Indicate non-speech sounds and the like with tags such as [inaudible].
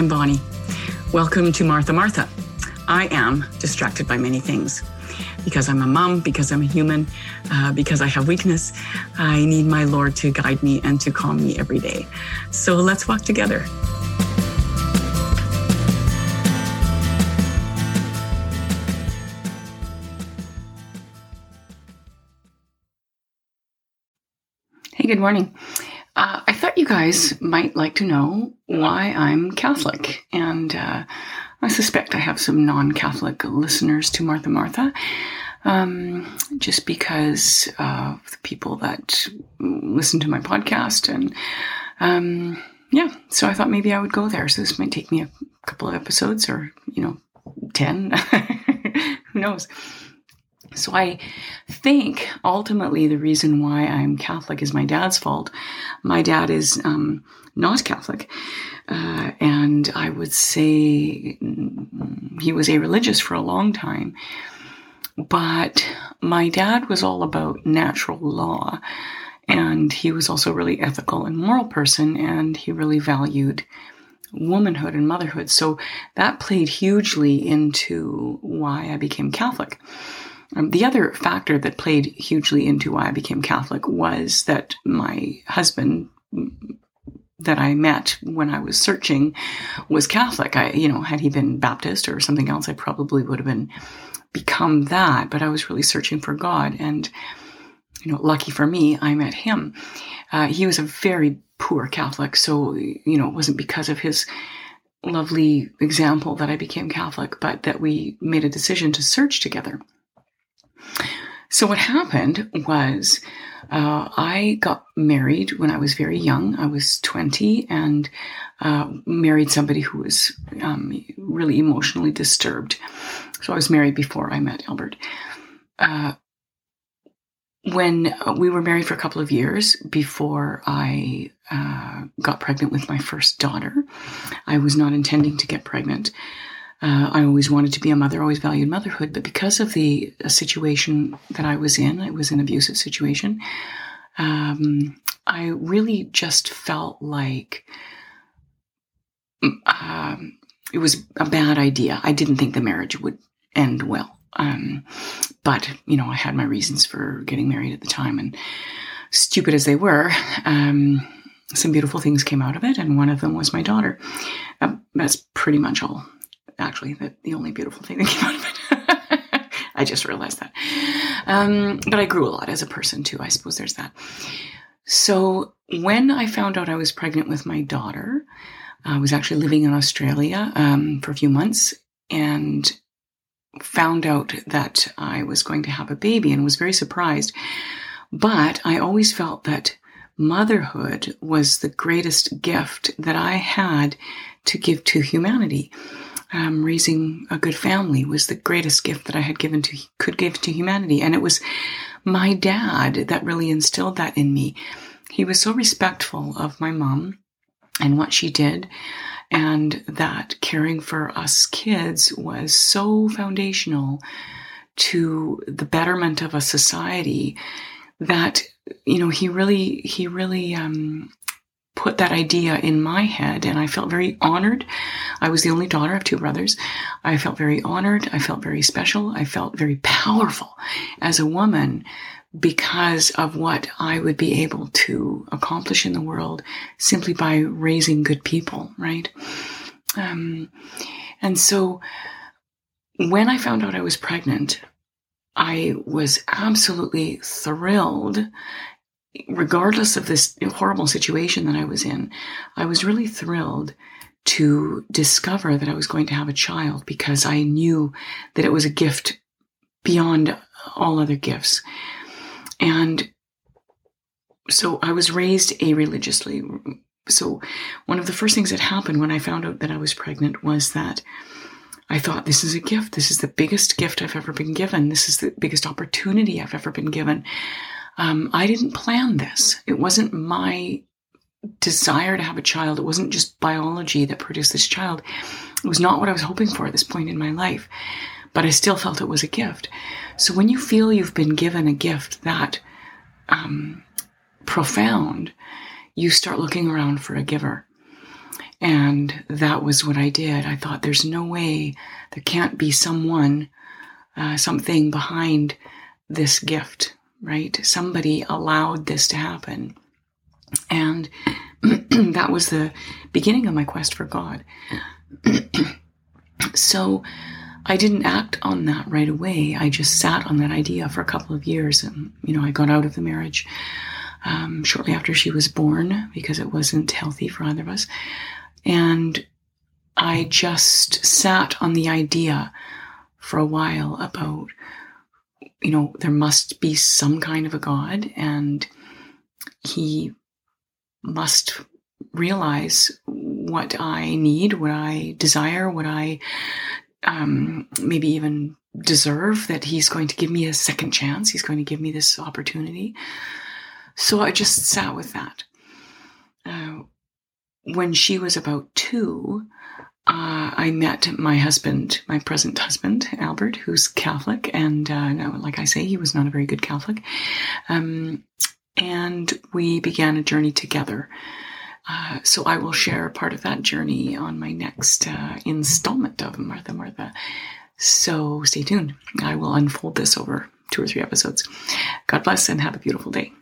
I'm Bonnie. Welcome to Martha Martha. I am distracted by many things. Because I'm a mom, because I'm a human, uh, because I have weakness, I need my Lord to guide me and to calm me every day. So let's walk together. Hey, good morning. Uh, I thought you guys might like to know why I'm Catholic, and uh, I suspect I have some non Catholic listeners to Martha Martha, um, just because of the people that listen to my podcast. And um, yeah, so I thought maybe I would go there. So this might take me a couple of episodes or, you know, 10. [laughs] Who knows? So I think ultimately the reason why I'm Catholic is my dad's fault. My dad is um, not Catholic, uh, and I would say he was a religious for a long time. But my dad was all about natural law, and he was also a really ethical and moral person, and he really valued womanhood and motherhood. So that played hugely into why I became Catholic. Um, the other factor that played hugely into why I became Catholic was that my husband that I met when I was searching was Catholic. I, you know, had he been Baptist or something else, I probably would have been become that. But I was really searching for God, and you know, lucky for me, I met him. Uh, he was a very poor Catholic, so you know, it wasn't because of his lovely example that I became Catholic, but that we made a decision to search together. So what happened was uh, I got married when I was very young. I was 20 and uh, married somebody who was um, really emotionally disturbed. So I was married before I met Albert. Uh, when we were married for a couple of years before I uh, got pregnant with my first daughter, I was not intending to get pregnant. Uh, I always wanted to be a mother, always valued motherhood, but because of the situation that I was in, it was an abusive situation. Um, I really just felt like um, it was a bad idea. I didn't think the marriage would end well. Um, but, you know, I had my reasons for getting married at the time, and stupid as they were, um, some beautiful things came out of it, and one of them was my daughter. Uh, that's pretty much all actually the, the only beautiful thing that came out of it. [laughs] I just realized that. Um, but I grew a lot as a person too. I suppose there's that. So when I found out I was pregnant with my daughter, I was actually living in Australia um, for a few months and found out that I was going to have a baby and was very surprised. But I always felt that motherhood was the greatest gift that I had to give to humanity um, raising a good family was the greatest gift that I had given to could give to humanity, and it was my dad that really instilled that in me. He was so respectful of my mom and what she did, and that caring for us kids was so foundational to the betterment of a society that you know he really he really um, put that idea in my head and I felt very honored. I was the only daughter of two brothers. I felt very honored. I felt very special. I felt very powerful as a woman because of what I would be able to accomplish in the world simply by raising good people, right? Um, and so when I found out I was pregnant, I was absolutely thrilled regardless of this horrible situation that I was in, I was really thrilled to discover that I was going to have a child because I knew that it was a gift beyond all other gifts. And so I was raised a religiously. So one of the first things that happened when I found out that I was pregnant was that I thought this is a gift. This is the biggest gift I've ever been given. This is the biggest opportunity I've ever been given. Um, I didn't plan this. It wasn't my desire to have a child. It wasn't just biology that produced this child. It was not what I was hoping for at this point in my life, but I still felt it was a gift. So when you feel you've been given a gift that um, profound, you start looking around for a giver. And that was what I did. I thought there's no way there can't be someone, uh, something behind this gift, right? Somebody allowed this to happen. And [clears throat] that was the beginning of my quest for God. [clears throat] so I didn't act on that right away. I just sat on that idea for a couple of years. And, you know, I got out of the marriage um, shortly after she was born because it wasn't healthy for either of us. And I just sat on the idea for a while about, you know, there must be some kind of a God and he must realize what I need, what I desire, what I um, maybe even deserve, that he's going to give me a second chance. He's going to give me this opportunity. So I just sat with that. Uh, when she was about two, uh, I met my husband, my present husband, Albert, who's Catholic. And uh, like I say, he was not a very good Catholic. Um, and we began a journey together. Uh, so I will share part of that journey on my next uh, installment of Martha Martha. So stay tuned. I will unfold this over two or three episodes. God bless and have a beautiful day.